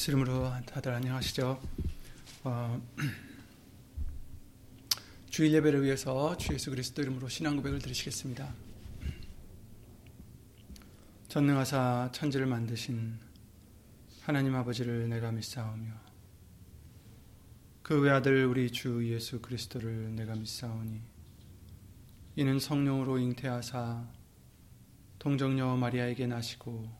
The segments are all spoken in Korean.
예수 이름으로 다들 안녕하시죠? 어, 주일 예배를 위해서 주 예수 그리스도 이름으로 신앙 고백을 드리시겠습니다. 전능하사 천지를 만드신 하나님 아버지를 내가 믿사오며 그 외아들 우리 주 예수 그리스도를 내가 믿사오니 이는 성령으로 잉태하사 동정녀 마리아에게 나시고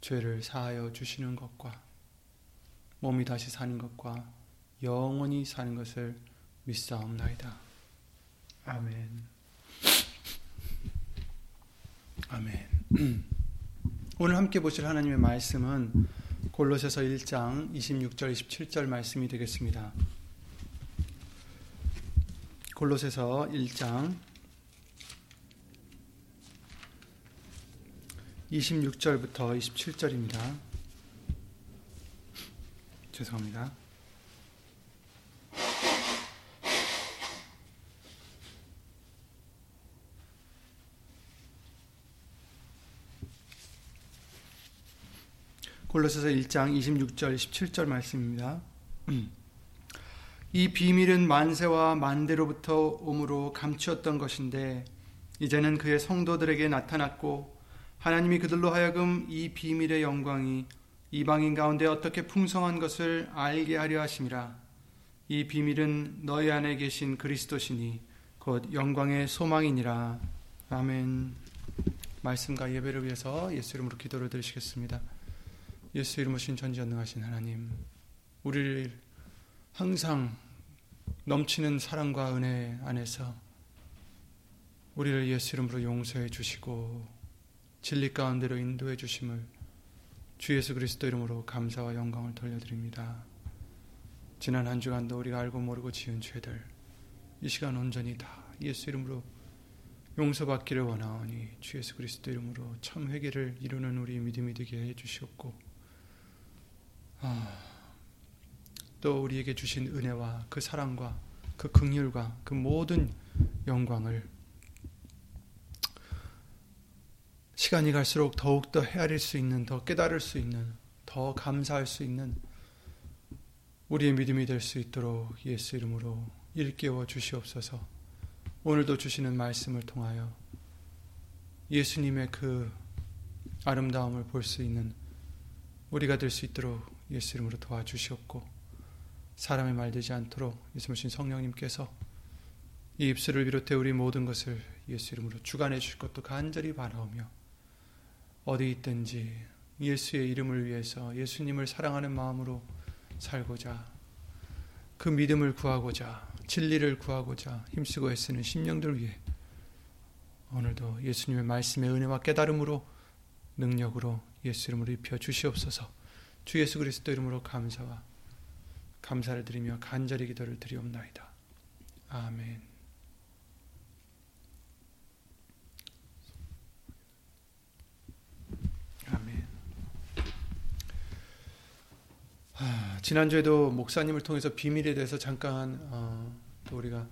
죄를 사하여 주시는 것과 몸이 다시 사는 것과 영원히 사는 것을 믿사옵나이다. 아멘. 아멘. 오늘 함께 보실 하나님의 말씀은 골로새서 1장 26절 27절 말씀이 되겠습니다. 골로새서 1장 26절부터 27절입니다. 죄송합니다. 골로새서 1장 26절 17절 말씀입니다. 이 비밀은 만세와 만대로부터 오므로 감추었던 것인데 이제는 그의 성도들에게 나타났고 하나님이 그들로 하여금 이 비밀의 영광이 이방인 가운데 어떻게 풍성한 것을 알게 하려 하심이라. 이 비밀은 너희 안에 계신 그리스도시니 곧 영광의 소망이니라. 아멘. 말씀과 예배를 위해서 예수 이름으로 기도를 드리시겠습니다. 예수 이름으로 신 전지전능하신 하나님, 우리를 항상 넘치는 사랑과 은혜 안에서 우리를 예수 이름으로 용서해 주시고 진리 가운데로 인도해 주심을 주 예수 그리스도 이름으로 감사와 영광을 돌려드립니다. 지난 한 주간도 우리가 알고 모르고 지은 죄들 이 시간 온전히 다 예수 이름으로 용서받기를 원하오니 주 예수 그리스도 이름으로 참 회개를 이루는 우리 믿음이 되게 해 주시옵고 아, 또 우리에게 주신 은혜와 그 사랑과 그 긍휼과 그 모든 영광을 시간이 갈수록 더욱더 헤아릴 수 있는, 더 깨달을 수 있는, 더 감사할 수 있는 우리의 믿음이 될 수 있도록 예수 이름으로 일깨워 주시옵소서. 오늘도 주시는 말씀을 통하여 예수님의 그 아름다움을 볼 수 있는 우리가 될 수 있도록 예수 이름으로 도와주시옵고 사람의 말 되지 않도록 예수님 성령님께서 이 입술을 비롯해 우리 모든 것을 예수 이름으로 주관해 주실 것도 간절히 바라오며 어디 있든지 예수의 이름을 위해서 예수님을 사랑하는 마음으로 살고자 그 믿음을 구하고자 진리를 구하고자 힘쓰고 애쓰는 심령들 위해 오늘도 예수님의 말씀의 은혜와 깨달음으로 능력으로 예수 이름으로 입혀 주시옵소서 주 예수 그리스도 이름으로 감사와 감사를 드리며 간절히 기도를 드리옵나이다. 아멘. 아, 지난주에도 목사님을 통해서 비밀에 대해서 잠깐 어, 또 우리가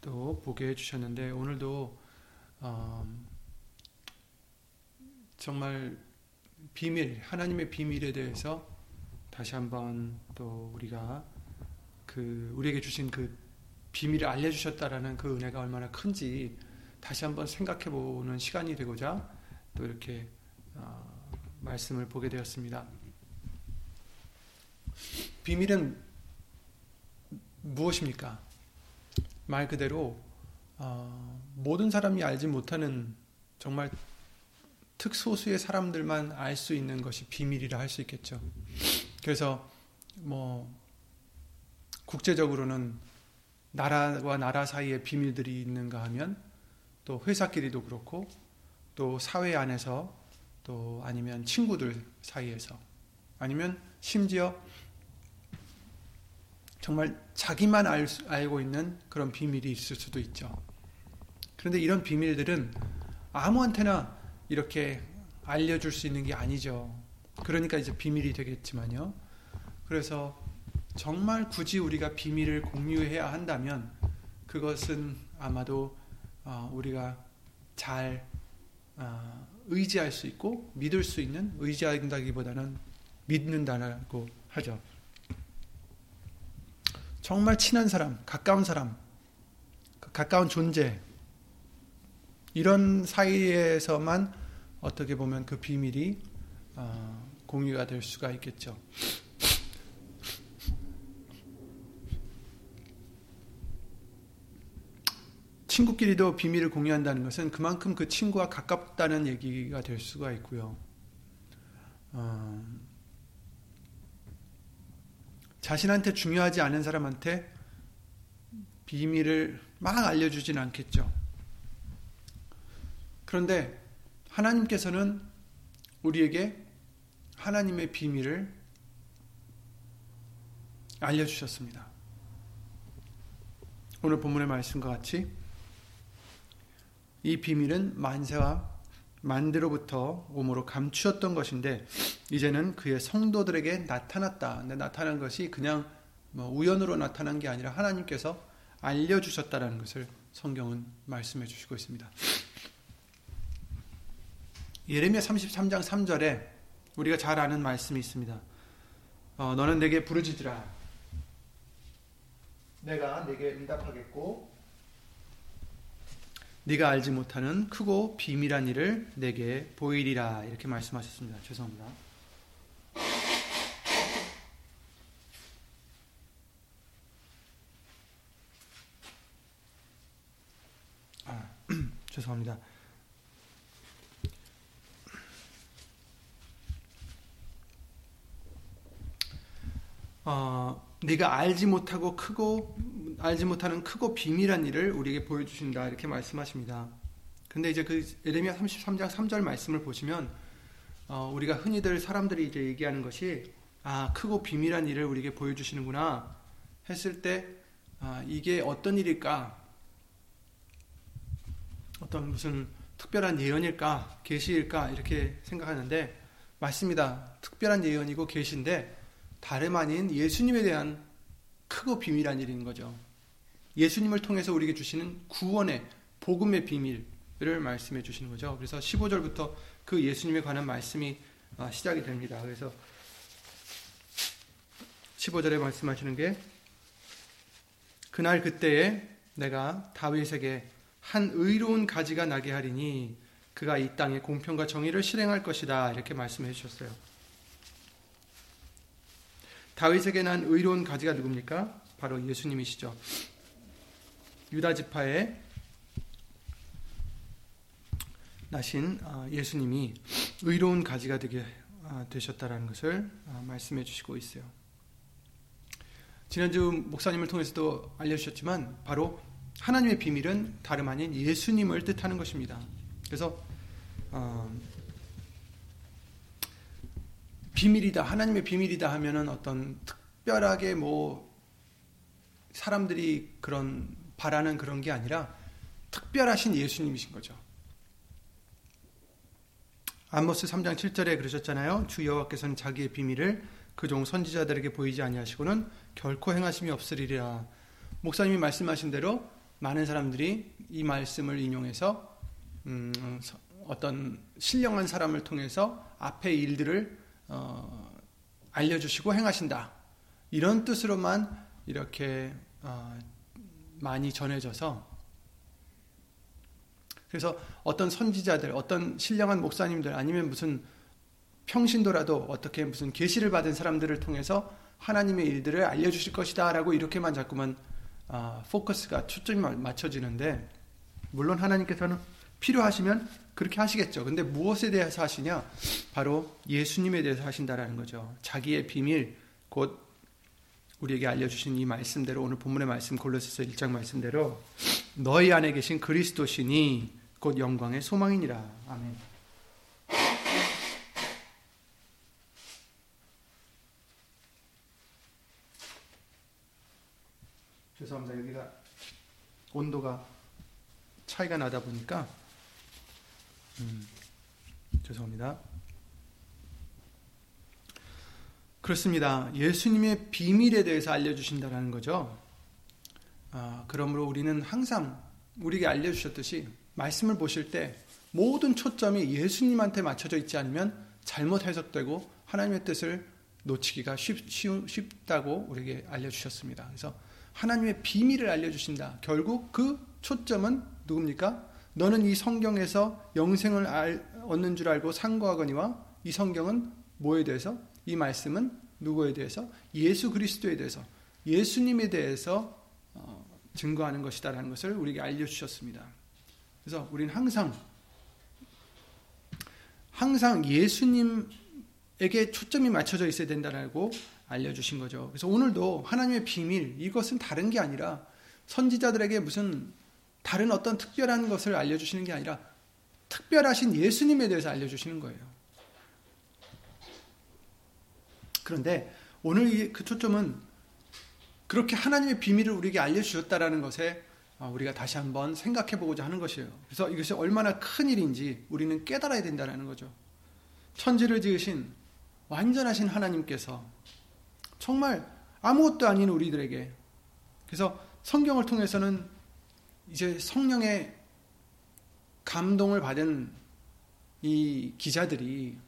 또 보게 해주셨는데 오늘도 어, 정말 비밀 하나님의 비밀에 대해서 다시 한번 또 우리가 그 우리에게 주신 그 비밀을 알려주셨다라는 그 은혜가 얼마나 큰지 다시 한번 생각해 보는 시간이 되고자 또 이렇게 어, 말씀을 보게 되었습니다. 비밀은 무엇입니까? 말 그대로 어, 모든 사람이 알지 못하는 정말 특소수의 사람들만 알 수 있는 것이 비밀이라 할 수 있겠죠. 그래서 뭐 국제적으로는 나라와 나라 사이에 비밀들이 있는가 하면 또 회사끼리도 그렇고 또 사회 안에서 또 아니면 친구들 사이에서 아니면 심지어 정말 자기만 알, 알고 있는 그런 비밀이 있을 수도 있죠. 그런데 이런 비밀들은 아무한테나 이렇게 알려줄 수 있는 게 아니죠. 그러니까 이제 비밀이 되겠지만요. 그래서 정말 굳이 우리가 비밀을 공유해야 한다면 그것은 아마도 어, 우리가 잘 어, 의지할 수 있고 믿을 수 있는 의지한다기보다는 믿는다고 하죠. 정말 친한 사람, 가까운 사람, 가까운 존재, 이런 사이에서만 어떻게 보면 그 비밀이 어, 공유가 될 수가 있겠죠. 친구끼리도 비밀을 공유한다는 것은 그만큼 그 친구와 가깝다는 얘기가 될 수가 있고요. 어, 자신한테 중요하지 않은 사람한테 비밀을 막 알려주진 않겠죠. 그런데 하나님께서는 우리에게 하나님의 비밀을 알려주셨습니다. 오늘 본문의 말씀과 같이 이 비밀은 만세와 만대로부터 오므로 감추었던 것인데 이제는 그의 성도들에게 나타났다. 근데 나타난 것이 그냥 뭐 우연으로 나타난 게 아니라 하나님께서 알려주셨다라는 것을 성경은 말씀해 주시고 있습니다. 예레미야 33장 3절에 우리가 잘 아는 말씀이 있습니다. 어, 너는 내게 부르짖으라. 내가 내게 응답하겠고 네가 알지 못하는 크고 비밀한 일을 내게 보이리라 이렇게 말씀하셨습니다. 죄송합니다. 아, 죄송합니다. 어, 네가 알지 못하고 크고 알지 못하는 크고 비밀한 일을 우리에게 보여주신다 이렇게 말씀하십니다. 근데 이제 그 에레미야 33장 3절 말씀을 보시면 어, 우리가 흔히들 사람들이 이제 얘기하는 것이 아 크고 비밀한 일을 우리에게 보여주시는구나 했을 때 아, 이게 어떤 일일까 어떤 무슨 특별한 예언일까 계시일까 이렇게 생각하는데 맞습니다. 특별한 예언이고 계시인데 다름 아닌 예수님에 대한 크고 비밀한 일인 거죠. 예수님을 통해서 우리에게 주시는 구원의 복음의 비밀을 말씀해 주시는 거죠. 그래서 15절부터 그 예수님에 관한 말씀이 아, 시작이 됩니다. 그래서 15절에 말씀하시는 게 그날 그때에 내가 다윗에게 한 의로운 가지가 나게 하리니 그가 이 땅에 공평과 정의를 실행할 것이다 이렇게 말씀해 주셨어요. 다윗에게 난 의로운 가지가 누굽니까? 바로 예수님이시죠. 유다 지파에 나신 아, 예수님이 의로운 가지가 되게 아, 되셨다라는 것을 아, 말씀해 주시고 있어요. 지난주 목사님을 통해서도 알려주셨지만 바로 하나님의 비밀은 다름 아닌 예수님을 뜻하는 것입니다. 그래서 어, 비밀이다, 하나님의 비밀이다 하면은 어떤 특별하게 뭐 사람들이 그런 바라는 그런 게 아니라 특별하신 예수님이신 거죠. 아모스 3장 7절에 그러셨잖아요. 주 여호와께서는 자기의 비밀을 그 종 선지자들에게 보이지 아니하시고는 결코 행하심이 없으리라. 목사님이 말씀하신 대로 많은 사람들이 이 말씀을 인용해서 음, 어떤 신령한 사람을 통해서 앞의 일들을 어, 알려주시고 행하신다. 이런 뜻으로만 이렇게 어, 많이 전해져서 그래서 어떤 선지자들, 어떤 신령한 목사님들 아니면 무슨 평신도라도 어떻게 무슨 계시를 받은 사람들을 통해서 하나님의 일들을 알려주실 것이다라고 이렇게만 자꾸만 어, 포커스가 초점이 맞춰지는데 물론 하나님께서는 필요하시면 그렇게 하시겠죠. 근데 무엇에 대해서 하시냐? 바로 예수님에 대해서 하신다라는 거죠. 자기의 비밀, 곧 우리에게 알려주신 이 말씀대로 오늘 본문의 말씀 골로새서 1장 말씀대로 너희 안에 계신 그리스도신이 곧 영광의 소망이니라. 아멘. 죄송합니다. 여기가 온도가 차이가 나다 보니까 음, 죄송합니다. 그렇습니다. 예수님의 비밀에 대해서 알려주신다라는 거죠. 아, 그러므로 우리는 항상 우리에게 알려주셨듯이 말씀을 보실 때 모든 초점이 예수님한테 맞춰져 있지 않으면 잘못 해석되고 하나님의 뜻을 놓치기가 쉽, 쉽다고 우리에게 알려주셨습니다. 그래서 하나님의 비밀을 알려주신다. 결국 그 초점은 누굽니까? 너는 이 성경에서 영생을 알, 얻는 줄 알고 상고하거니와 이 성경은 뭐에 대해서? 이 말씀은 누구에 대해서? 예수 그리스도에 대해서, 예수님에 대해서 어, 증거하는 것이다라는 것을 우리에게 알려주셨습니다. 그래서 우리는 항상 항상 예수님에게 초점이 맞춰져 있어야 된다라고 알려주신 거죠. 그래서 오늘도 하나님의 비밀 이것은 다른 게 아니라 선지자들에게 무슨 다른 어떤 특별한 것을 알려주시는 게 아니라 특별하신 예수님에 대해서 알려주시는 거예요. 그런데 오늘 그 초점은 그렇게 하나님의 비밀을 우리에게 알려주셨다라는 것에 아, 우리가 다시 한번 생각해 보고자 하는 것이에요. 그래서 이것이 얼마나 큰 일인지 우리는 깨달아야 된다는 거죠. 천지를 지으신 완전하신 하나님께서 정말 아무것도 아닌 우리들에게 그래서 성경을 통해서는 이제 성령의 감동을 받은 이 기자들이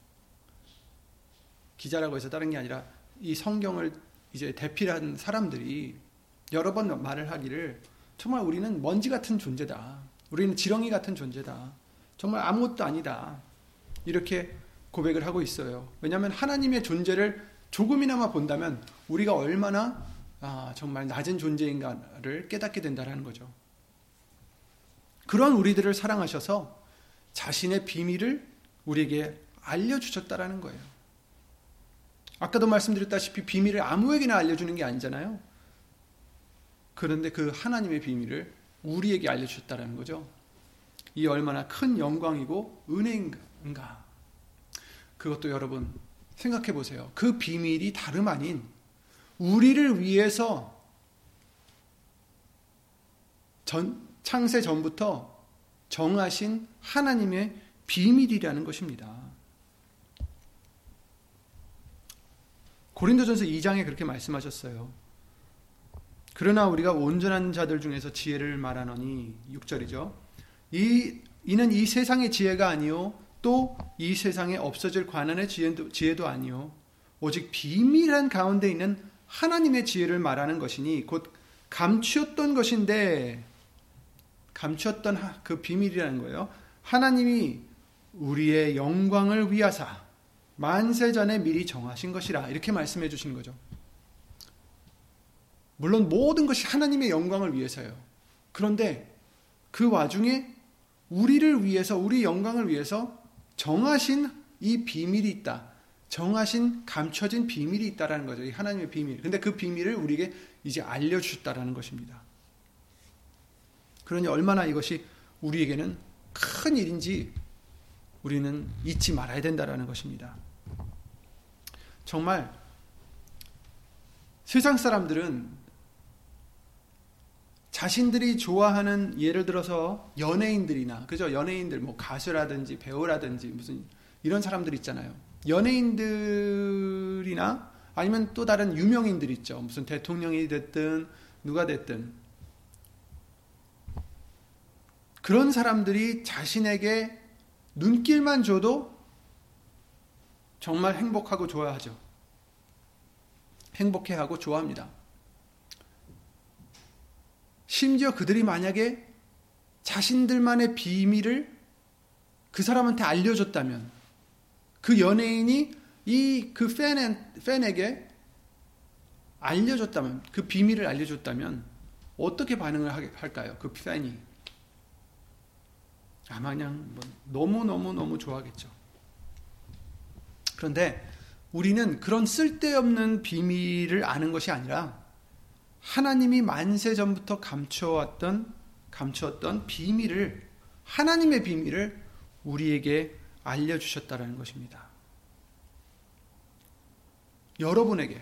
기자라고 해서 다른 게 아니라 이 성경을 이제 대필한 사람들이 여러 번 말을 하기를 정말 우리는 먼지 같은 존재다. 우리는 지렁이 같은 존재다. 정말 아무것도 아니다. 이렇게 고백을 하고 있어요. 왜냐하면 하나님의 존재를 조금이나마 본다면 우리가 얼마나 아, 정말 낮은 존재인가를 깨닫게 된다는 거죠. 그런 우리들을 사랑하셔서 자신의 비밀을 우리에게 알려주셨다라는 거예요. 아까도 말씀드렸다시피 비밀을 아무에게나 알려주는 게 아니잖아요. 그런데 그 하나님의 비밀을 우리에게 알려주셨다는 거죠. 이 얼마나 큰 영광이고 은혜인가. 그것도 여러분 생각해 보세요. 그 비밀이 다름 아닌 우리를 위해서 전, 창세 전부터 정하신 하나님의 비밀이라는 것입니다. 고린도전서 2장에 그렇게 말씀하셨어요. 그러나 우리가 온전한 자들 중에서 지혜를 말하노니 6절이죠. 이 이는 이 세상의 지혜가 아니요 또 이 세상에 없어질 관한의 지혜도, 지혜도 아니요 오직 비밀한 가운데 있는 하나님의 지혜를 말하는 것이니 곧 감추었던 것인데 감추었던 그 비밀이라는 거예요. 하나님이 우리의 영광을 위하사 만세 전에 미리 정하신 것이라 이렇게 말씀해 주신 거죠. 물론 모든 것이 하나님의 영광을 위해서요. 그런데 그 와중에 우리를 위해서 우리 영광을 위해서 정하신 이 비밀이 있다. 정하신 감춰진 비밀이 있다라는 거죠. 이 하나님의 비밀. 근데 그 비밀을 우리에게 이제 알려 주셨다라는 것입니다. 그러니 얼마나 이것이 우리에게는 큰 일인지 우리는 잊지 말아야 된다라는 것입니다. 정말 세상 사람들은 자신들이 좋아하는 예를 들어서 연예인들이나 그죠 연예인들 뭐 가수라든지 배우라든지 무슨 이런 사람들 있잖아요. 연예인들이나 아니면 또 다른 유명인들 있죠. 무슨 대통령이 됐든 누가 됐든 그런 사람들이 자신에게 눈길만 줘도 정말 행복하고 좋아하죠. 행복해하고 좋아합니다. 심지어 그들이 만약에 자신들만의 비밀을 그 사람한테 알려줬다면 그 연예인이 이 그 팬에게 알려줬다면 그 비밀을 알려줬다면 어떻게 반응을 할까요? 그 팬이 아마 그냥 뭐 너무 너무 너무 좋아하겠죠. 그런데 우리는 그런 쓸데없는 비밀을 아는 것이 아니라 하나님이 만세 전부터 감추어왔던 감추었던 비밀을 하나님의 비밀을 우리에게 알려 주셨다라는 것입니다. 여러분에게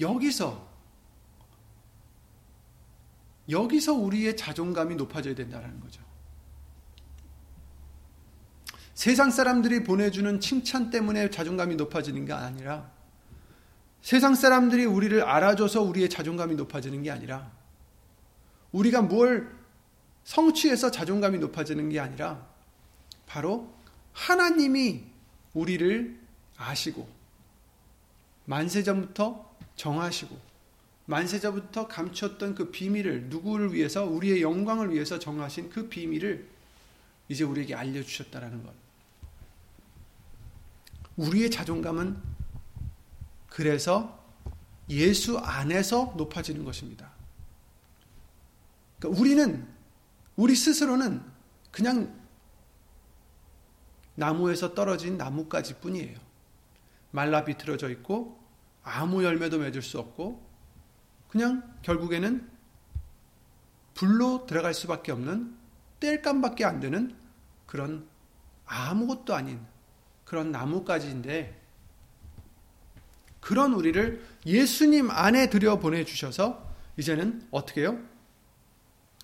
여기서 여기서 우리의 자존감이 높아져야 된다는 거죠. 세상 사람들이 보내주는 칭찬 때문에 자존감이 높아지는 게 아니라 세상 사람들이 우리를 알아줘서 우리의 자존감이 높아지는 게 아니라 우리가 뭘 성취해서 자존감이 높아지는 게 아니라 바로 하나님이 우리를 아시고 만세전부터 정하시고 만세전부터 감추었던 그 비밀을 누구를 위해서 우리의 영광을 위해서 정하신 그 비밀을 이제 우리에게 알려주셨다라는 것. 우리의 자존감은 그래서 예수 안에서 높아지는 것입니다. 그러니까 우리는 우리 스스로는 그냥 나무에서 떨어진 나뭇가지 뿐이에요. 말라 비틀어져 있고 아무 열매도 맺을 수 없고 그냥 결국에는 불로 들어갈 수밖에 없는 땔감밖에 안 되는 그런 아무것도 아닌 그런 나뭇가지인데 그런 우리를 예수님 안에 들여 보내주셔서 이제는 어떻게 해요?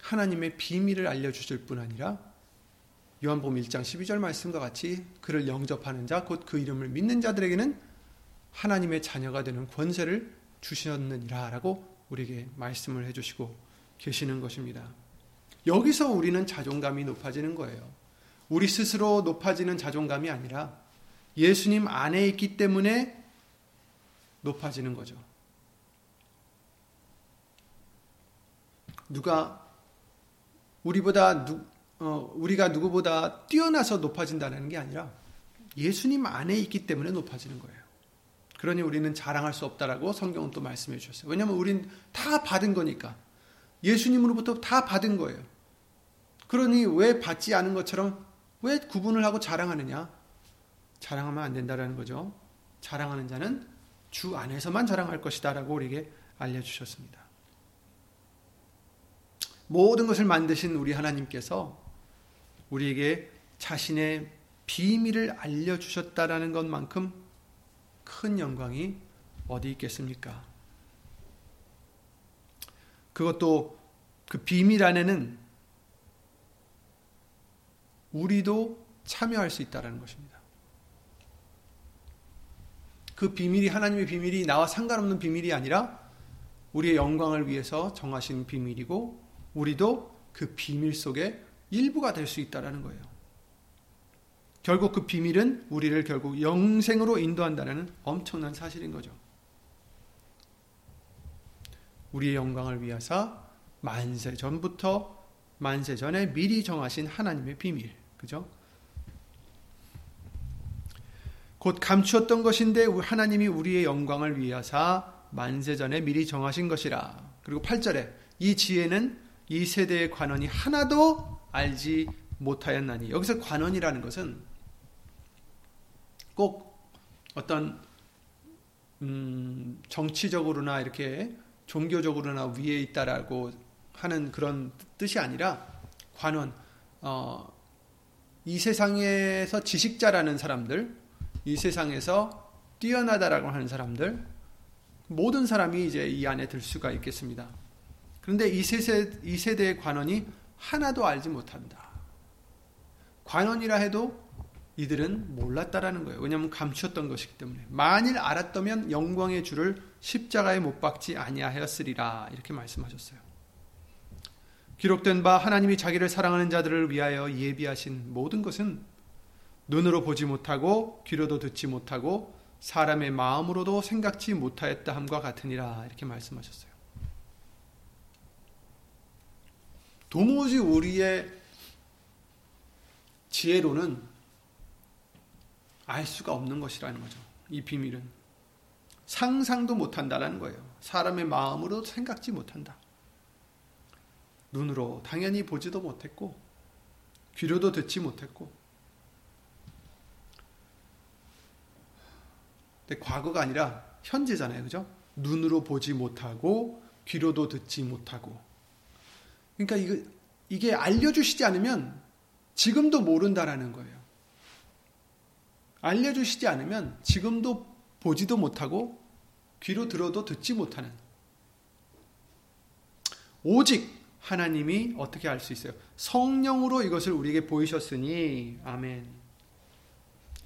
하나님의 비밀을 알려주실 뿐 아니라 요한복음 1장 12절 말씀과 같이 그를 영접하는 자, 곧 그 이름을 믿는 자들에게는 하나님의 자녀가 되는 권세를 주셨느니라 라고 우리에게 말씀을 해주시고 계시는 것입니다. 여기서 우리는 자존감이 높아지는 거예요. 우리 스스로 높아지는 자존감이 아니라 예수님 안에 있기 때문에 높아지는 거죠. 누가 우리보다 누, 어, 우리가 누구보다 뛰어나서 높아진다는 게 아니라 예수님 안에 있기 때문에 높아지는 거예요. 그러니 우리는 자랑할 수 없다라고 성경은 또 말씀해 주셨어요. 왜냐하면 우린 다 받은 거니까. 예수님으로부터 다 받은 거예요. 그러니 왜 받지 않은 것처럼 왜 구분을 하고 자랑하느냐? 자랑하면 안 된다라는 거죠. 자랑하는 자는 주 안에서만 자랑할 것이다라고 우리에게 알려주셨습니다. 모든 것을 만드신 우리 하나님께서 우리에게 자신의 비밀을 알려주셨다라는 것만큼 큰 영광이 어디 있겠습니까? 그것도 그 비밀 안에는 우리도 참여할 수 있다는 것입니다. 그 비밀이 하나님의 비밀이 나와 상관없는 비밀이 아니라 우리의 영광을 위해서 정하신 비밀이고 우리도 그 비밀 속에 일부가 될 수 있다라는 거예요. 결국 그 비밀은 우리를 결국 영생으로 인도한다는 엄청난 사실인 거죠. 우리의 영광을 위해서 만세 전부터 만세 전에 미리 정하신 하나님의 비밀. 그죠? 곧 감추었던 것인데 하나님이 우리의 영광을 위하사 만세 전에 미리 정하신 것이라. 그리고 8절에 이 지혜는 이 세대의 관원이 하나도 알지 못하였나니. 여기서 관원이라는 것은 꼭 어떤 음, 정치적으로나 이렇게 종교적으로나 위에 있다라고 하는 그런 뜻이 아니라 관원, 어, 이 세상에서 지식자라는 사람들, 이 세상에서 뛰어나다라고 하는 사람들, 모든 사람이 이제 이 안에 들 수가 있겠습니다. 그런데 이 세세, 이 세대의 관원이 하나도 알지 못한다. 관원이라 해도 이들은 몰랐다라는 거예요. 왜냐하면 감추었던 것이기 때문에. 만일 알았다면 영광의 주를 십자가에 못 박지 아니하였으리라. 이렇게 말씀하셨어요. 기록된 바 하나님이 자기를 사랑하는 자들을 위하여 예비하신 모든 것은 눈으로 보지 못하고 귀로도 듣지 못하고 사람의 마음으로도 생각지 못하였다 함과 같으니라 이렇게 말씀하셨어요. 도무지 우리의 지혜로는 알 수가 없는 것이라는 거죠. 이 비밀은 상상도 못한다라는 거예요. 사람의 마음으로 생각지 못한다. 눈으로 당연히 보지도 못했고 귀로도 듣지 못했고 근데 과거가 아니라 현재잖아요. 그죠? 눈으로 보지 못하고 귀로도 듣지 못하고 그러니까 이거, 이게 알려주시지 않으면 지금도 모른다라는 거예요. 알려주시지 않으면 지금도 보지도 못하고 귀로 들어도 듣지 못하는 오직 하나님이 어떻게 알 수 있어요? 성령으로 이것을 우리에게 보이셨으니 아멘.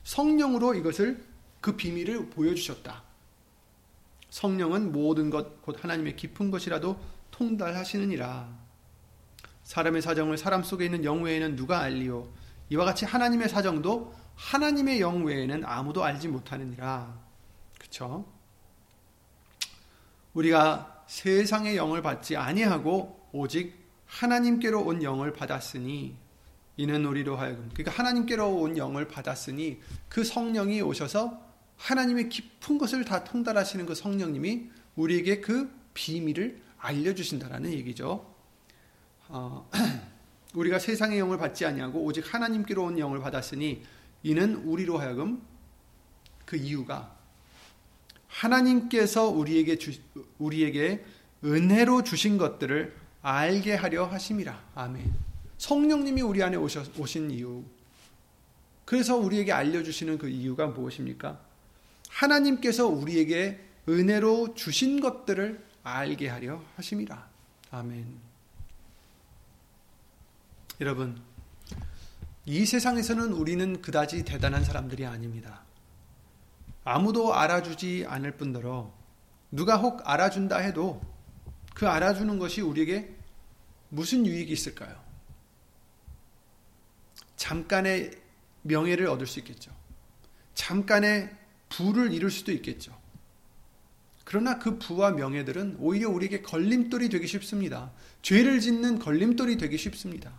성령으로 이것을 그 비밀을 보여주셨다. 성령은 모든 것 곧 하나님의 깊은 것이라도 통달하시느니라. 사람의 사정을 사람 속에 있는 영 외에는 누가 알리요? 이와 같이 하나님의 사정도 하나님의 영 외에는 아무도 알지 못하느니라. 그렇죠? 우리가 세상의 영을 받지 아니하고 오직 하나님께로 온 영을 받았으니 이는 우리로 하여금 그러니까 하나님께로 온 영을 받았으니 그 성령이 오셔서 하나님의 깊은 것을 다 통달하시는 그 성령님이 우리에게 그 비밀을 알려주신다라는 얘기죠. 어, 우리가 세상의 영을 받지 아니하고 오직 하나님께로 온 영을 받았으니 이는 우리로 하여금 그 이유가 하나님께서 우리에게 주, 우리에게 은혜로 주신 것들을 알게 하려 하심이라. 아멘. 성령님이 우리 안에 오신 이유. 그래서 우리에게 알려주시는 그 이유가 무엇입니까? 하나님께서 우리에게 은혜로 주신 것들을 알게 하려 하심이라. 아멘. 여러분, 이 세상에서는 우리는 그다지 대단한 사람들이 아닙니다. 아무도 알아주지 않을 뿐더러 누가 혹 알아준다 해도 그 알아주는 것이 우리에게 무슨 유익이 있을까요? 잠깐의 명예를 얻을 수 있겠죠. 잠깐의 부를 이룰 수도 있겠죠. 그러나 그 부와 명예들은 오히려 우리에게 걸림돌이 되기 쉽습니다. 죄를 짓는 걸림돌이 되기 쉽습니다.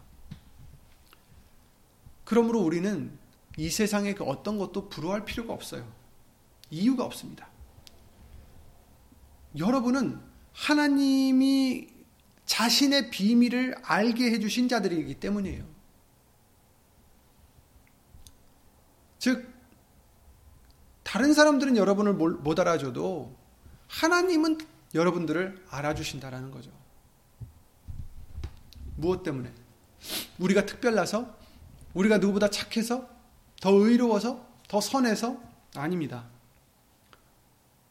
그러므로 우리는 이 세상의 그 어떤 것도 부러워할 필요가 없어요. 이유가 없습니다. 여러분은 하나님이 자신의 비밀을 알게 해주신 자들이기 때문이에요. 즉, 다른 사람들은 여러분을 못 알아줘도 하나님은 여러분들을 알아주신다라는 거죠. 무엇 때문에? 우리가 특별나서? 우리가 누구보다 착해서? 더 의로워서? 더 선해서? 아닙니다.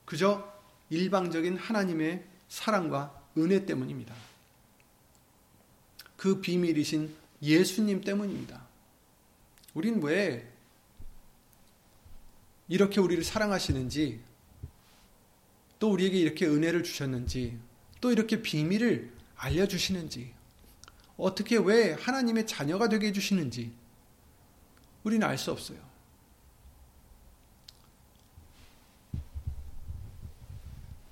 그저 일방적인 하나님의 사랑과 은혜 때문입니다. 그 비밀이신 예수님 때문입니다. 우린 왜 이렇게 우리를 사랑하시는지, 또 우리에게 이렇게 은혜를 주셨는지, 또 이렇게 비밀을 알려주시는지, 어떻게 왜 하나님의 자녀가 되게 해주시는지, 우리는 알 수 없어요.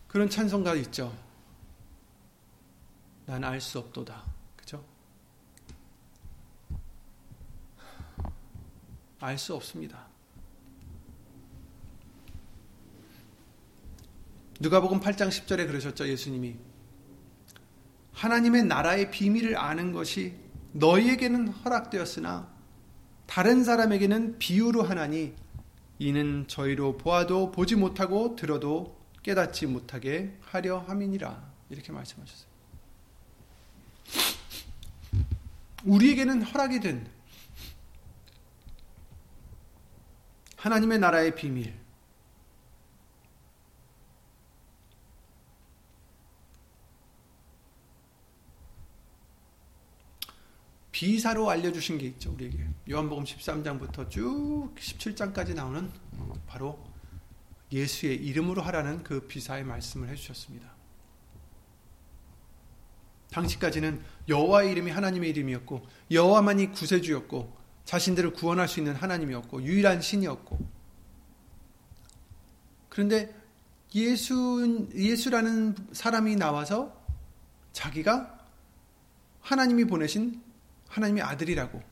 그런 찬송가 있죠. 난 알 수 없도다. 그죠? 알 수 없습니다. 누가복음 8장 10절에 그러셨죠. 예수님이 하나님의 나라의 비밀을 아는 것이 너희에게는 허락되었으나 다른 사람에게는 비유로 하나니 이는 저희로 보아도 보지 못하고 들어도 깨닫지 못하게 하려 함이니라 이렇게 말씀하셨어요. 우리에게는 허락이 된 하나님의 나라의 비밀 비사로 알려주신 게 있죠, 우리에게. 요한복음 13장부터 쭉 17장까지 나오는 바로 예수의 이름으로 하라는 그 비사의 말씀을 해주셨습니다. 당시까지는 여호와의 이름이 하나님의 이름이었고 여호와만이 구세주였고 자신들을 구원할 수 있는 하나님이었고 유일한 신이었고 그런데 예수 예수라는 사람이 나와서 자기가 하나님이 보내신 하나님의 아들이라고.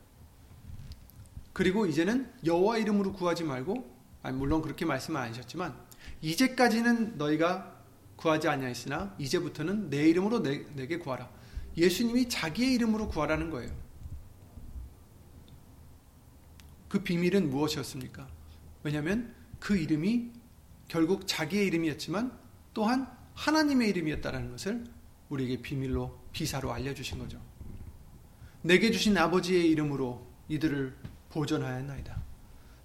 그리고 이제는 여호와 이름으로 구하지 말고 아니 물론 그렇게 말씀은 안 하셨지만 이제까지는 너희가 구하지 아니하였으나 이제부터는 내 이름으로 내, 내게 구하라. 예수님이 자기의 이름으로 구하라는 거예요. 그 비밀은 무엇이었습니까? 왜냐하면 그 이름이 결국 자기의 이름이었지만 또한 하나님의 이름이었다는 것을 우리에게 비밀로 비사로 알려주신 거죠. 내게 주신 아버지의 이름으로 이들을 보존하였나이다.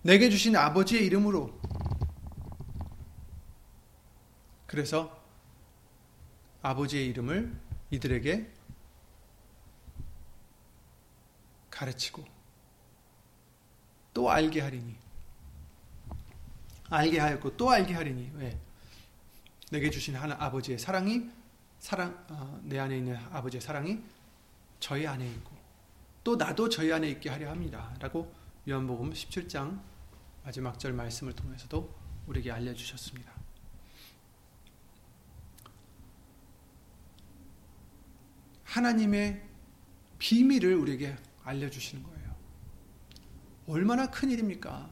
내게 주신 아버지의 이름으로. 그래서 아버지의 이름을 이들에게 가르치고 또 알게 하리니. 알게 하였고 또 알게 하리니. 왜? 내게 주신 하나 아버지의 사랑이 사랑 어, 내 안에 있는 아버지의 사랑이 저희 안에 있고 또 나도 저희 안에 있게 하려 합니다 라고 요한복음 17장 마지막 절 말씀을 통해서도 우리에게 알려 주셨습니다. 하나님의 비밀을 우리에게 알려 주시는 거예요. 얼마나 큰 일입니까?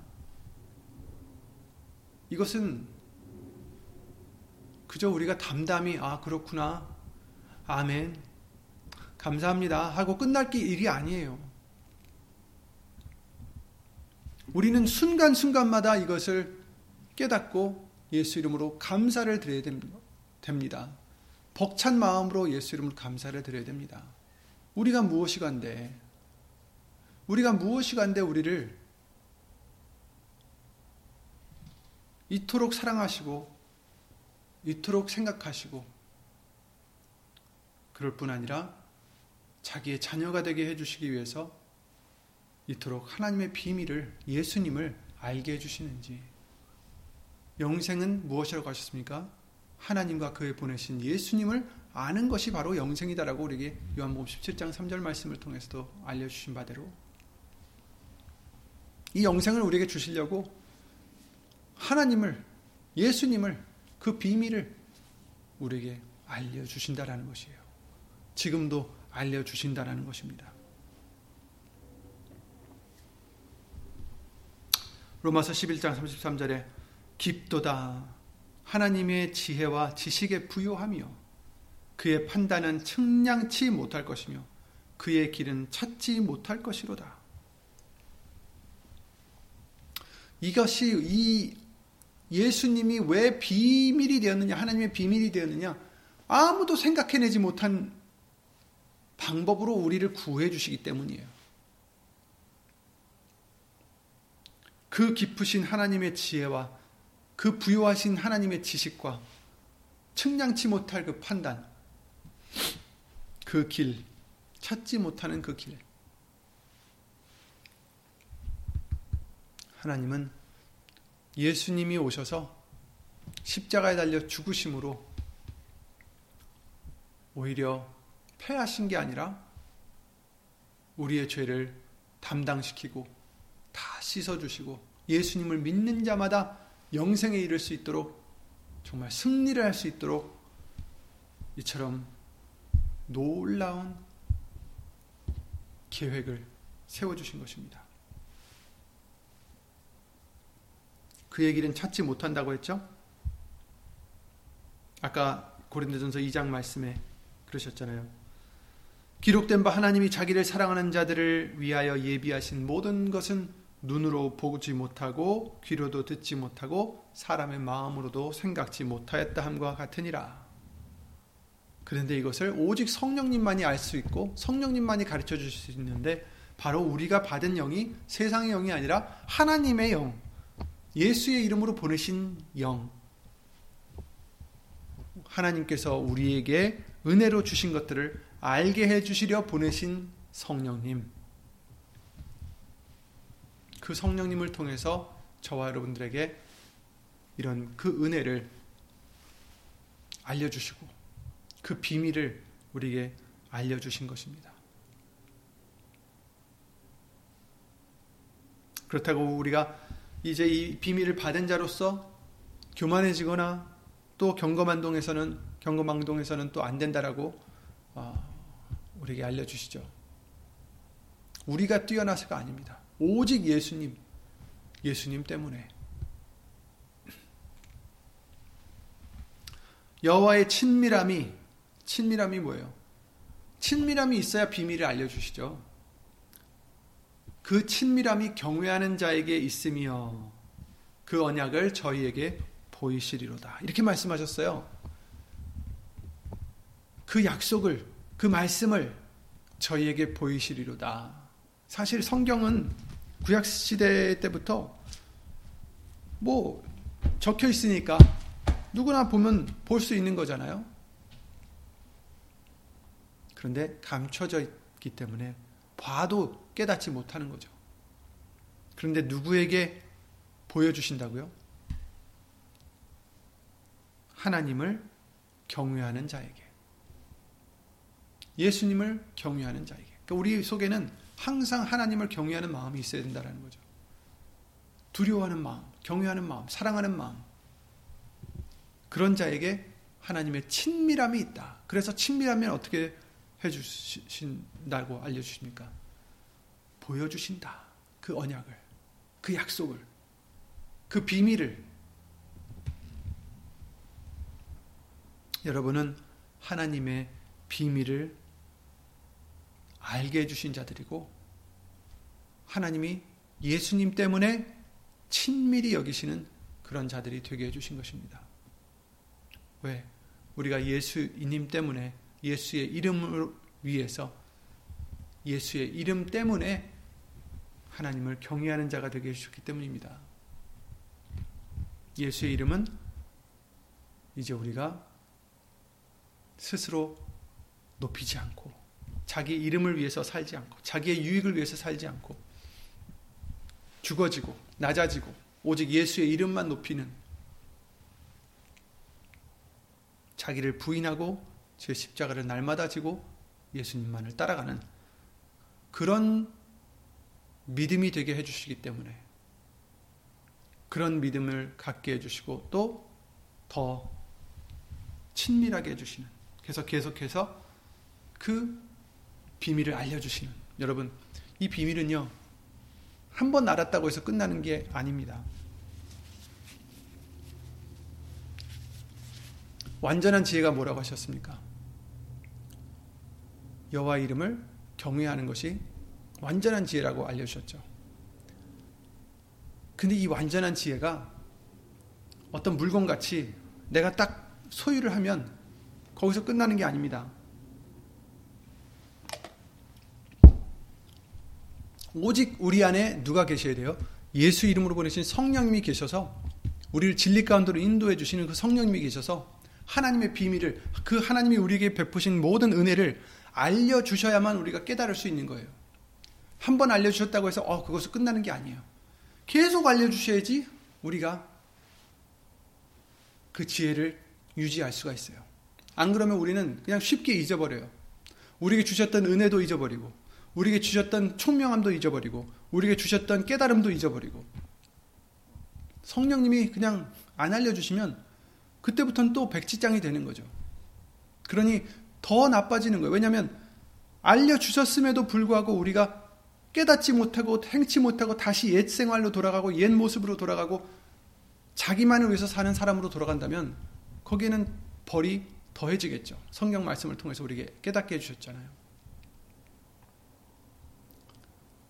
이것은 그저 우리가 담담히 아 그렇구나 아멘 감사합니다 하고 끝날 게 일이 아니에요. 우리는 순간순간마다 이것을 깨닫고 예수 이름으로 감사를 드려야 됩니다. 벅찬 마음으로 예수 이름으로 감사를 드려야 됩니다. 우리가 무엇이 간데 우리가 무엇이 간데 우리를 이토록 사랑하시고 이토록 생각하시고 그럴 뿐 아니라 자기의 자녀가 되게 해주시기 위해서 이토록 하나님의 비밀을 예수님을 알게 해주시는지 영생은 무엇이라고 하셨습니까? 하나님과 그의 보내신 예수님을 아는 것이 바로 영생이다라고 우리에게 요한복음 17장 3절 말씀을 통해서도 알려주신 바대로 이 영생을 우리에게 주시려고 하나님을 예수님을 그 비밀을 우리에게 알려주신다라는 것이에요. 지금도 알려주신다라는 것입니다. 로마서 11장 33절에 깊도다 하나님의 지혜와 지식에 부요하며 그의 판단은 측량치 못할 것이며 그의 길은 찾지 못할 것이로다. 이것이 이 예수님이 왜 비밀이 되었느냐, 하나님의 비밀이 되었느냐, 아무도 생각해내지 못한 방법으로 우리를 구해 주시기 때문이에요. 그 깊으신 하나님의 지혜와 그 부유하신 하나님의 지식과 측량치 못할 그 판단, 그 길, 찾지 못하는 그 길. 하나님은 예수님이 오셔서 십자가에 달려 죽으심으로 오히려 패하신 게 아니라 우리의 죄를 담당시키고 다 씻어주시고 예수님을 믿는 자마다 영생에 이를 수 있도록 정말 승리를 할 수 있도록 이처럼 놀라운 계획을 세워주신 것입니다. 그의 길은 찾지 못한다고 했죠? 아까 고린도전서 2장 말씀에 그러셨잖아요. 기록된 바 하나님이 자기를 사랑하는 자들을 위하여 예비하신 모든 것은 눈으로 보지 못하고 귀로도 듣지 못하고 사람의 마음으로도 생각지 못하였다 함과 같으니라. 그런데 이것을 오직 성령님만이 알 수 있고 성령님만이 가르쳐 주실 수 있는데 바로 우리가 받은 영이 세상의 영이 아니라 하나님의 영, 예수의 이름으로 보내신 영. 하나님께서 우리에게 은혜로 주신 것들을 알게 해 주시려 보내신 성령님. 그 성령님을 통해서 저와 여러분들에게 이런 그 은혜를 알려주시고 그 비밀을 우리에게 알려주신 것입니다. 그렇다고 우리가 이제 이 비밀을 받은 자로서 교만해지거나 또 경거만동에서는 경거망동에서는 또 안 된다라고 어, 우리에게 알려주시죠. 우리가 뛰어나서가 아닙니다. 오직 예수님, 예수님 때문에 여호와의 친밀함이 친밀함이 뭐예요? 친밀함이 있어야 비밀을 알려주시죠. 그 친밀함이 경외하는 자에게 있으며 그 언약을 저희에게 보이시리로다. 이렇게 말씀하셨어요. 그 약속을, 그 말씀을 저희에게 보이시리로다. 사실 성경은 구약 시대 때부터 뭐 적혀 있으니까 누구나 보면 볼 수 있는 거잖아요. 그런데 감춰져 있기 때문에 봐도 깨닫지 못하는 거죠. 그런데 누구에게 보여주신다고요? 하나님을 경외하는 자에게. 예수님을 경외하는 자에게. 그러니까 우리 속에는 항상 하나님을 경외하는 마음이 있어야 된다는 거죠. 두려워하는 마음, 경외하는 마음, 사랑하는 마음. 그런 자에게 하나님의 친밀함이 있다. 그래서 친밀하면 어떻게 해주신다고 알려주십니까? 보여주신다. 그 언약을, 그 약속을, 그 비밀을. 여러분은 하나님의 비밀을 알게 해주신 자들이고, 하나님이 예수님 때문에 친밀히 여기시는 그런 자들이 되게 해주신 것입니다. 왜? 우리가 예수님 때문에 예수의 이름을 위해서 예수의 이름 때문에 하나님을 경외하는 자가 되게 해주셨기 때문입니다. 예수의 이름은 이제 우리가 스스로 높이지 않고 자기 이름을 위해서 살지 않고 자기의 유익을 위해서 살지 않고 죽어지고 낮아지고 오직 예수의 이름만 높이는 자기를 부인하고 제 십자가를 날마다 지고 예수님만을 따라가는 그런 믿음이 되게 해주시기 때문에 그런 믿음을 갖게 해주시고 또 더 친밀하게 해주시는 그래서 계속해서 그 비밀을 알려주시는 여러분 이 비밀은요 한 번 알았다고 해서 끝나는 게 아닙니다. 완전한 지혜가 뭐라고 하셨습니까? 여호와 이름을 경외하는 것이 완전한 지혜라고 알려주셨죠. 근데 이 완전한 지혜가 어떤 물건 같이 내가 딱 소유를 하면 거기서 끝나는 게 아닙니다. 오직 우리 안에 누가 계셔야 돼요? 예수 이름으로 보내신 성령님이 계셔서 우리를 진리 가운데로 인도해 주시는 그 성령님이 계셔서 하나님의 비밀을 그 하나님이 우리에게 베푸신 모든 은혜를 알려 주셔야만 우리가 깨달을 수 있는 거예요. 한 번 알려 주셨다고 해서 어 그것을 끝나는 게 아니에요. 계속 알려 주셔야지 우리가 그 지혜를 유지할 수가 있어요. 안 그러면 우리는 그냥 쉽게 잊어버려요. 우리에게 주셨던 은혜도 잊어버리고 우리에게 주셨던 총명함도 잊어버리고 우리에게 주셨던 깨달음도 잊어버리고 성령님이 그냥 안 알려주시면 그때부터는 또 백지장이 되는 거죠. 그러니 더 나빠지는 거예요. 왜냐하면 알려주셨음에도 불구하고 우리가 깨닫지 못하고 행치 못하고 다시 옛 생활로 돌아가고 옛 모습으로 돌아가고 자기만을 위해서 사는 사람으로 돌아간다면 거기에는 벌이 더해지겠죠. 성경 말씀을 통해서 우리에게 깨닫게 해주셨잖아요.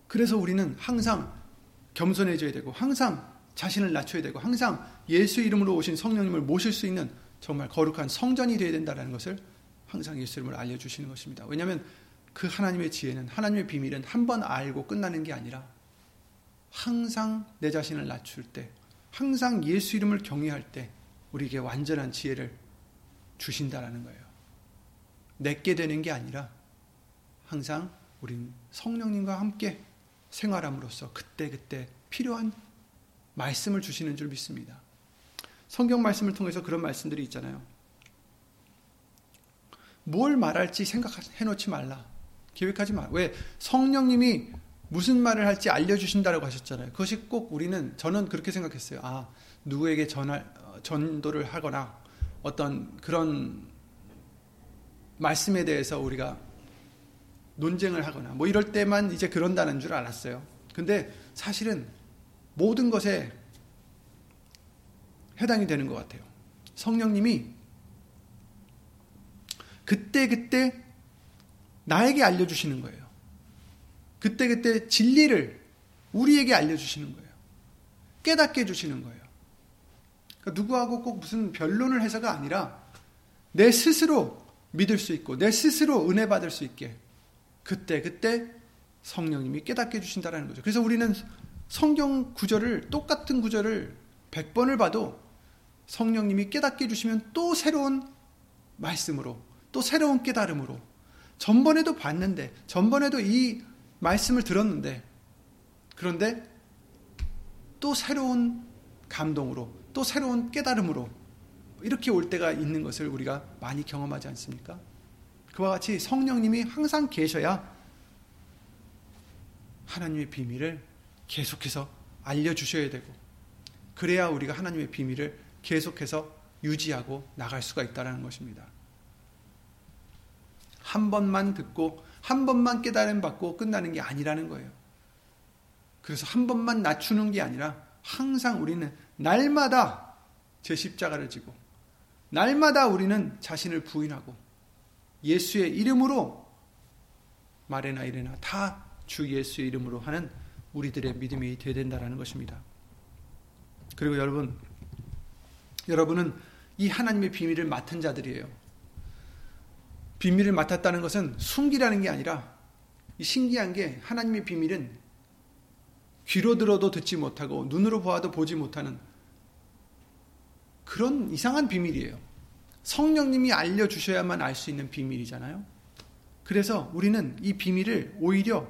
그래서 우리는 항상 겸손해져야 되고 항상 자신을 낮춰야 되고 항상 예수 이름으로 오신 성령님을 모실 수 있는 정말 거룩한 성전이 되어야 된다는 것을 항상 예수 이름을 알려주시는 것입니다. 왜냐하면 그 하나님의 지혜는 하나님의 비밀은 한 번 알고 끝나는 게 아니라 항상 내 자신을 낮출 때 항상 예수 이름을 경외할 때 우리에게 완전한 지혜를 주신다라는 거예요. 내게 되는 게 아니라 항상 우린 성령님과 함께 생활함으로써 그때그때 필요한 말씀을 주시는 줄 믿습니다. 성경 말씀을 통해서 그런 말씀들이 있잖아요. 뭘 말할지 생각해 놓지 말라. 계획하지 마. 왜? 성령님이 무슨 말을 할지 알려주신다고 하셨잖아요. 그것이 꼭 우리는, 저는 그렇게 생각했어요. 아, 누구에게 전할, 전도를 하거나 어떤 그런 말씀에 대해서 우리가 논쟁을 하거나 뭐 이럴 때만 이제 그런다는 줄 알았어요. 근데 사실은 모든 것에 해당이 되는 것 같아요. 성령님이 그때그때 나에게 알려주시는 거예요. 그때 그때 진리를 우리에게 알려주시는 거예요. 깨닫게 해주시는 거예요. 그러니까 누구하고 꼭 무슨 변론을 해서가 아니라 내 스스로 믿을 수 있고 내 스스로 은혜 받을 수 있게 그때 그때 성령님이 깨닫게 해주신다는 거죠. 그래서 우리는 성경 구절을 똑같은 구절을 100번을 봐도 성령님이 깨닫게 해주시면 또 새로운 말씀으로 또 새로운 깨달음으로 전번에도 봤는데 전번에도 이 말씀을 들었는데 그런데 또 새로운 감동으로 또 새로운 깨달음으로 이렇게 올 때가 있는 것을 우리가 많이 경험하지 않습니까? 그와 같이 성령님이 항상 계셔야 하나님의 비밀을 계속해서 알려주셔야 되고 그래야 우리가 하나님의 비밀을 계속해서 유지하고 나갈 수가 있다는 것입니다. 한 번만 듣고 한 번만 깨달음 받고 끝나는 게 아니라는 거예요. 그래서 한 번만 낮추는 게 아니라 항상 우리는 날마다 제 십자가를 지고 날마다 우리는 자신을 부인하고 예수의 이름으로 말에나 이래나 다 주 예수의 이름으로 하는 우리들의 믿음이 되어야 된다는 것입니다. 그리고 여러분, 여러분은 이 하나님의 비밀을 맡은 자들이에요. 비밀을 맡았다는 것은 숨기라는 게 아니라 신기한 게 하나님의 비밀은 귀로 들어도 듣지 못하고 눈으로 보아도 보지 못하는 그런 이상한 비밀이에요. 성령님이 알려주셔야만 알 수 있는 비밀이잖아요. 그래서 우리는 이 비밀을 오히려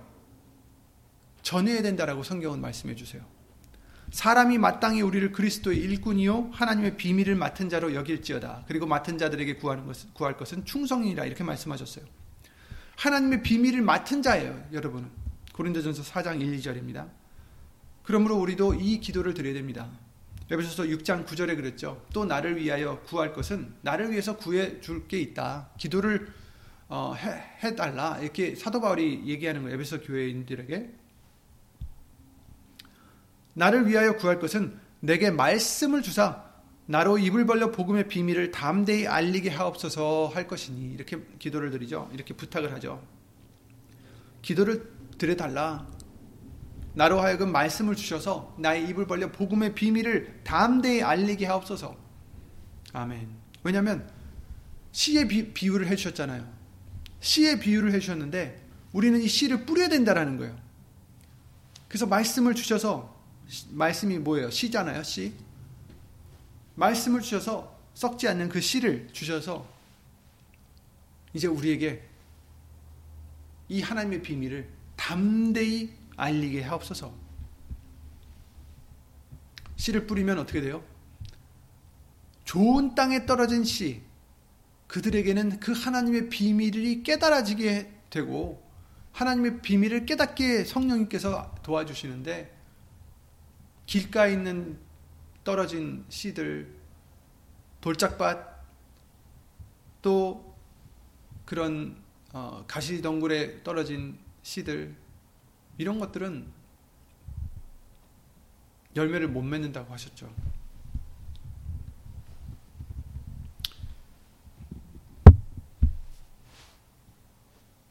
전해야 된다라고 성경은 말씀해 주세요. 사람이 마땅히 우리를 그리스도의 일꾼이요 하나님의 비밀을 맡은 자로 여길지어다. 그리고 맡은 자들에게 구하는 것, 구할 것은 충성이라 이렇게 말씀하셨어요. 하나님의 비밀을 맡은 자예요, 여러분은. 고린도전서 4장 1, 2절입니다. 그러므로 우리도 이 기도를 드려야 됩니다. 에베소서 6장 9절에 그랬죠. 또 나를 위하여 구할 것은 나를 위해서 구해 줄 게 있다. 기도를 어, 해, 달라 이렇게 사도 바울이 얘기하는 거예요. 에베소 교회인들에게. 나를 위하여 구할 것은 내게 말씀을 주사 나로 입을 벌려 복음의 비밀을 담대히 알리게 하옵소서 할 것이니 이렇게 기도를 드리죠. 이렇게 부탁을 하죠. 기도를 드려달라. 나로 하여금 말씀을 주셔서 나의 입을 벌려 복음의 비밀을 담대히 알리게 하옵소서. 아멘. 왜냐하면 씨의 비, 비유를 해주셨잖아요. 씨의 비유를 해주셨는데 우리는 이 씨를 뿌려야 된다라는 거예요. 그래서 말씀을 주셔서 말씀이 뭐예요? 씨잖아요. 씨. 말씀을 주셔서 썩지 않는 그 씨를 주셔서 이제 우리에게 이 하나님의 비밀을 담대히 알리게 하옵소서. 씨를 뿌리면 어떻게 돼요? 좋은 땅에 떨어진 씨, 그들에게는 그 하나님의 비밀이 깨달아지게 되고, 하나님의 비밀을 깨닫게 성령님께서 도와주시는데, 길가에 있는 떨어진 씨들, 돌짝밭, 또 그런 어, 가시덩굴에 떨어진 씨들, 이런 것들은 열매를 못 맺는다고 하셨죠.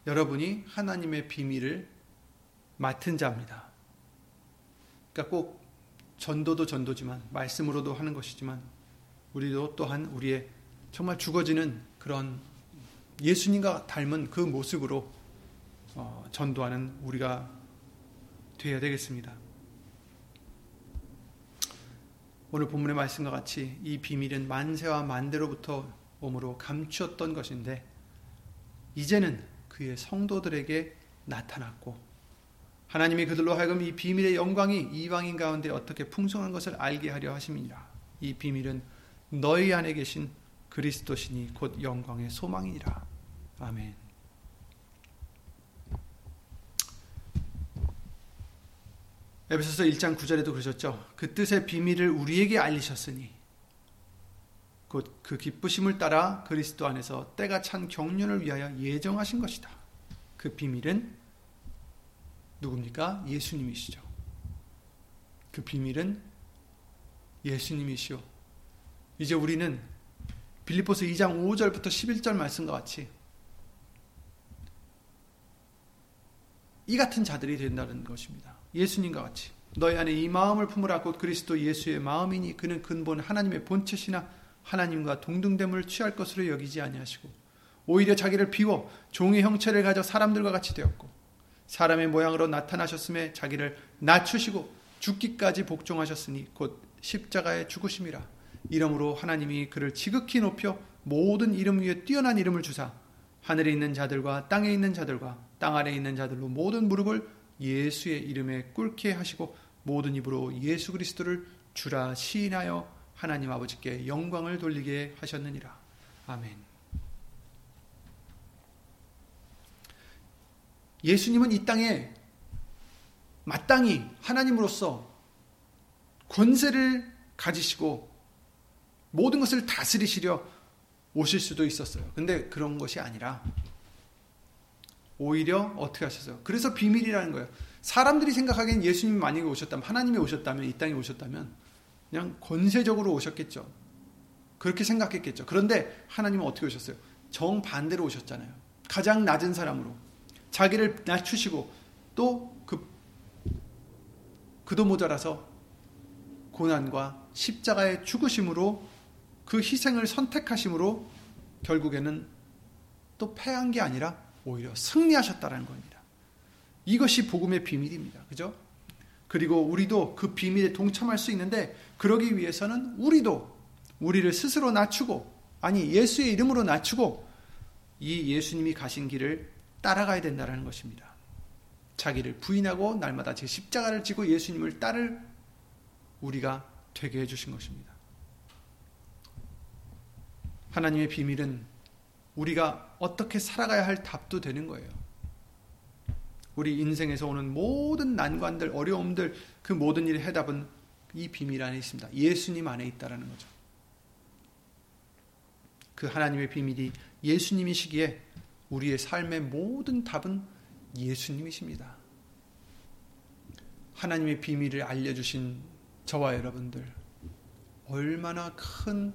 여러분이 하나님의 비밀을 맡은 자입니다. 그러니까 꼭 전도도 전도지만 말씀으로도 하는 것이지만 우리도 또한 우리의 정말 죽어지는 그런 예수님과 닮은 그 모습으로 어, 전도하는 우리가 되어야 되겠습니다. 오늘 본문의 말씀과 같이 이 비밀은 만세와 만대로부터 몸으로 감추었던 것인데 이제는 그의 성도들에게 나타났고 하나님이 그들로 하여금 이 비밀의 영광이 이방인 가운데 어떻게 풍성한 것을 알게 하려 하심이니라. 이 비밀은 너희 안에 계신 그리스도시니 곧 영광의 소망이니라. 아멘. 에베소서 1장 9절에도 그러셨죠. 그 뜻의 비밀을 우리에게 알리셨으니 곧 그 기쁘심을 따라 그리스도 안에서 때가 찬 경륜을 위하여 예정하신 것이다. 그 비밀은 누굽니까? 예수님이시죠. 그 비밀은 예수님이시오. 이제 우리는 빌립보서 2장 5절부터 11절 말씀과 같이 이 같은 자들이 된다는 것입니다. 예수님과 같이 너희 안에 이 마음을 품으라 곧 그리스도 예수의 마음이니 그는 근본 하나님의 본체시나 하나님과 동등됨을 취할 것으로 여기지 아니하시고 오히려 자기를 비워 종의 형체를 가져 사람들과 같이 되었고 사람의 모양으로 나타나셨음에 자기를 낮추시고 죽기까지 복종하셨으니 곧 십자가의 죽으심이라. 이름으로 하나님이 그를 지극히 높여 모든 이름 위에 뛰어난 이름을 주사 하늘에 있는 자들과 땅에 있는 자들과 땅 아래 있는 자들로 모든 무릎을 예수의 이름에 꿇게 하시고 모든 입으로 예수 그리스도를 주라 시인하여 하나님 아버지께 영광을 돌리게 하셨느니라. 아멘. 예수님은 이 땅에 마땅히 하나님으로서 권세를 가지시고 모든 것을 다스리시려 오실 수도 있었어요. 근데 그런 것이 아니라 오히려 어떻게 하셨어요? 그래서 비밀이라는 거예요. 사람들이 생각하기엔 예수님이 만약에 오셨다면 하나님이 오셨다면 이 땅에 오셨다면 그냥 권세적으로 오셨겠죠. 그렇게 생각했겠죠. 그런데 하나님은 어떻게 오셨어요? 정반대로 오셨잖아요. 가장 낮은 사람으로 자기를 낮추시고 또 그 그도 모자라서 고난과 십자가의 죽으심으로 그 희생을 선택하심으로 결국에는 또 패한 게 아니라 오히려 승리하셨다는 겁니다. 이것이 복음의 비밀입니다. 그죠? 그리고 우리도 그 비밀에 동참할 수 있는데 그러기 위해서는 우리도 우리를 스스로 낮추고 아니 예수의 이름으로 낮추고 이 예수님이 가신 길을 따라가야 된다는 것입니다. 자기를 부인하고 날마다 제 십자가를 지고 예수님을 따를 우리가 되게 해주신 것입니다. 하나님의 비밀은 우리가 어떻게 살아가야 할 답도 되는 거예요. 우리 인생에서 오는 모든 난관들, 어려움들, 그 모든 일의 해답은 이 비밀 안에 있습니다. 예수님 안에 있다라는 거죠. 그 하나님의 비밀이 예수님이시기에 우리의 삶의 모든 답은 예수님이십니다. 하나님의 비밀을 알려주신 저와 여러분들, 얼마나 큰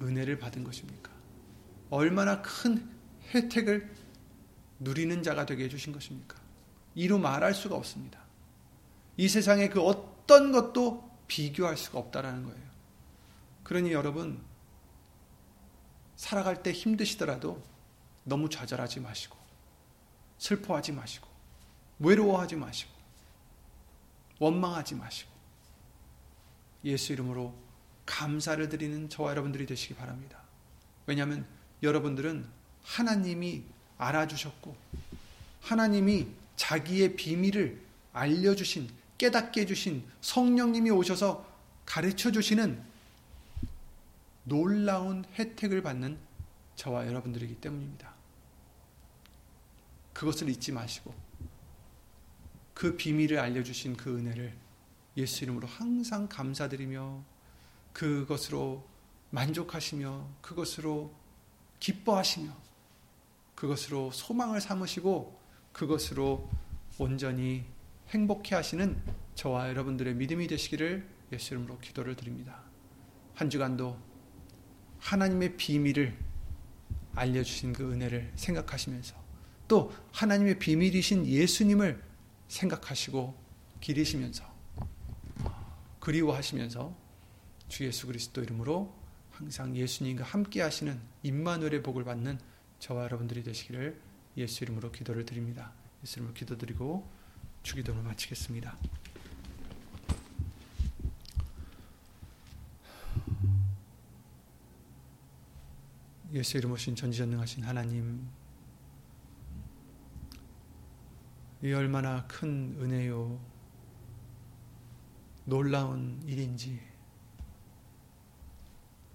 은혜를 받은 것입니까? 얼마나 큰 혜택을 누리는 자가 되게 해주신 것입니까? 이루 말할 수가 없습니다. 이 세상에 그 어떤 것도 비교할 수가 없다라는 거예요. 그러니 여러분, 살아갈 때 힘드시더라도 너무 좌절하지 마시고, 슬퍼하지 마시고, 외로워하지 마시고, 원망하지 마시고, 예수 이름으로 감사를 드리는 저와 여러분들이 되시기 바랍니다. 왜냐하면 여러분들은 하나님이 알아주셨고 하나님이 자기의 비밀을 알려주신 깨닫게 해주신 성령님이 오셔서 가르쳐 주시는 놀라운 혜택을 받는 저와 여러분들이기 때문입니다. 그것을 잊지 마시고 그 비밀을 알려주신 그 은혜를 예수 이름으로 항상 감사드리며 그것으로 만족하시며 그것으로 기뻐하시며 그것으로 소망을 삼으시고 그것으로 온전히 행복해 하시는 저와 여러분들의 믿음이 되시기를 예수 이름으로 기도를 드립니다. 한 주간도 하나님의 비밀을 알려주신 그 은혜를 생각하시면서 또 하나님의 비밀이신 예수님을 생각하시고 기리시면서 그리워하시면서 주 예수 그리스도 이름으로 항상 예수님과 함께 하시는 임마누엘의 복을 받는 저와 여러분들이 되시기를 예수 이름으로 기도를 드립니다. 예수 이름으로 기도드리고 주기도를 마치겠습니다. 예수 이름 오신 전지전능하신 하나님 이 얼마나 큰 은혜요 놀라운 일인지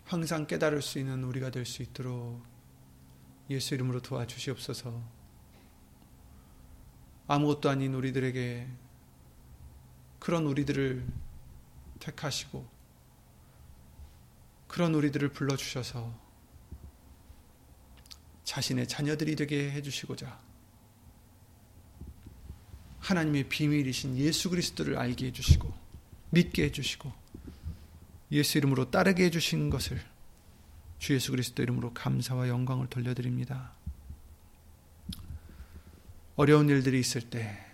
항상 깨달을 수 있는 우리가 될 수 있도록 예수 이름으로 도와주시옵소서. 아무것도 아닌 우리들에게 그런 우리들을 택하시고 그런 우리들을 불러주셔서 자신의 자녀들이 되게 해주시고자 하나님의 비밀이신 예수 그리스도를 알게 해주시고 믿게 해주시고 예수 이름으로 따르게 해주신 것을 주 예수 그리스도 이름으로 감사와 영광을 돌려드립니다. 어려운 일들이 있을 때,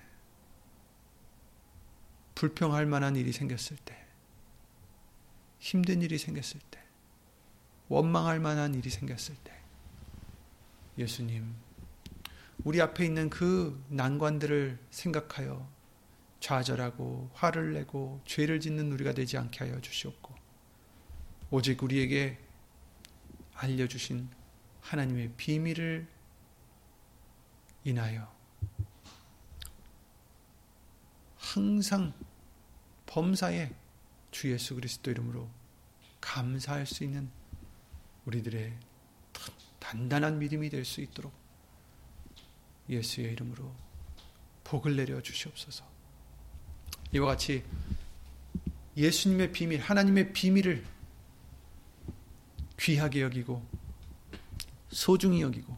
불평할 만한 일이 생겼을 때, 힘든 일이 생겼을 때, 원망할 만한 일이 생겼을 때, 예수님, 우리 앞에 있는 그 난관들을 생각하여 좌절하고 화를 내고 죄를 짓는 우리가 되지 않게 하여 주시옵고, 오직 우리에게 알려주신 하나님의 비밀을 인하여 항상 범사에 주 예수 그리스도 이름으로 감사할 수 있는 우리들의 단단한 믿음이 될 수 있도록 예수의 이름으로 복을 내려 주시옵소서. 이와 같이 예수님의 비밀, 하나님의 비밀을 귀하게 여기고 소중히 여기고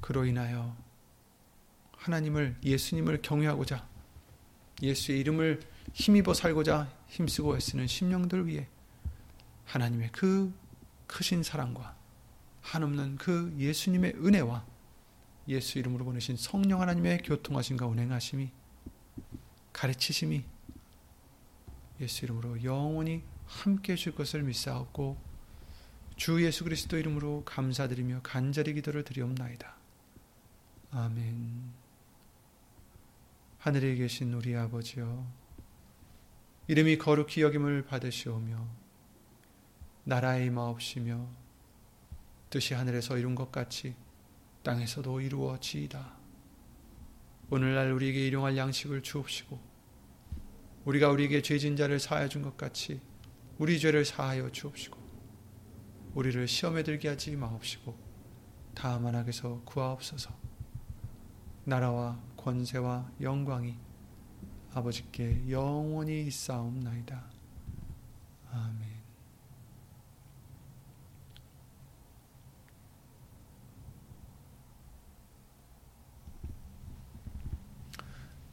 그로 인하여 하나님을 예수님을 경외하고자 예수의 이름을 힘입어 살고자 힘쓰고 애쓰는 심령들 위해 하나님의 그 크신 사랑과 한없는 그 예수님의 은혜와 예수 이름으로 보내신 성령 하나님의 교통하심과 운행하심이 가르치심이 예수 이름으로 영원히 함께 해줄 것을 믿사옵고 주 예수 그리스도 이름으로 감사드리며 간절히 기도를 드리옵나이다. 아멘. 하늘에 계신 우리 아버지여 이름이 거룩히 여김을 받으시오며 나라의 임하옵시며 뜻이 하늘에서 이룬 것 같이 땅에서도 이루어지이다. 오늘날 우리에게 일용할 양식을 주옵시고 우리가 우리에게 죄진 자를 사하여 준 것 같이 우리 죄를 사하여 주옵시고 우리를 시험에 들게 하지 마옵시고 다만 악에서 구하옵소서 나라와 권세와 영광이 아버지께 영원히 있사옵나이다. 아멘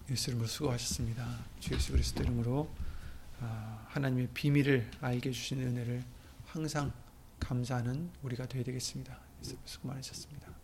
예수 이름으로 수고하셨습니다. 주 예수 그리스도 이름으로 아, 하나님의 비밀을 알게 해주신 은혜를 항상 감사하는 우리가 되어야 되겠습니다. 수고 많으셨습니다.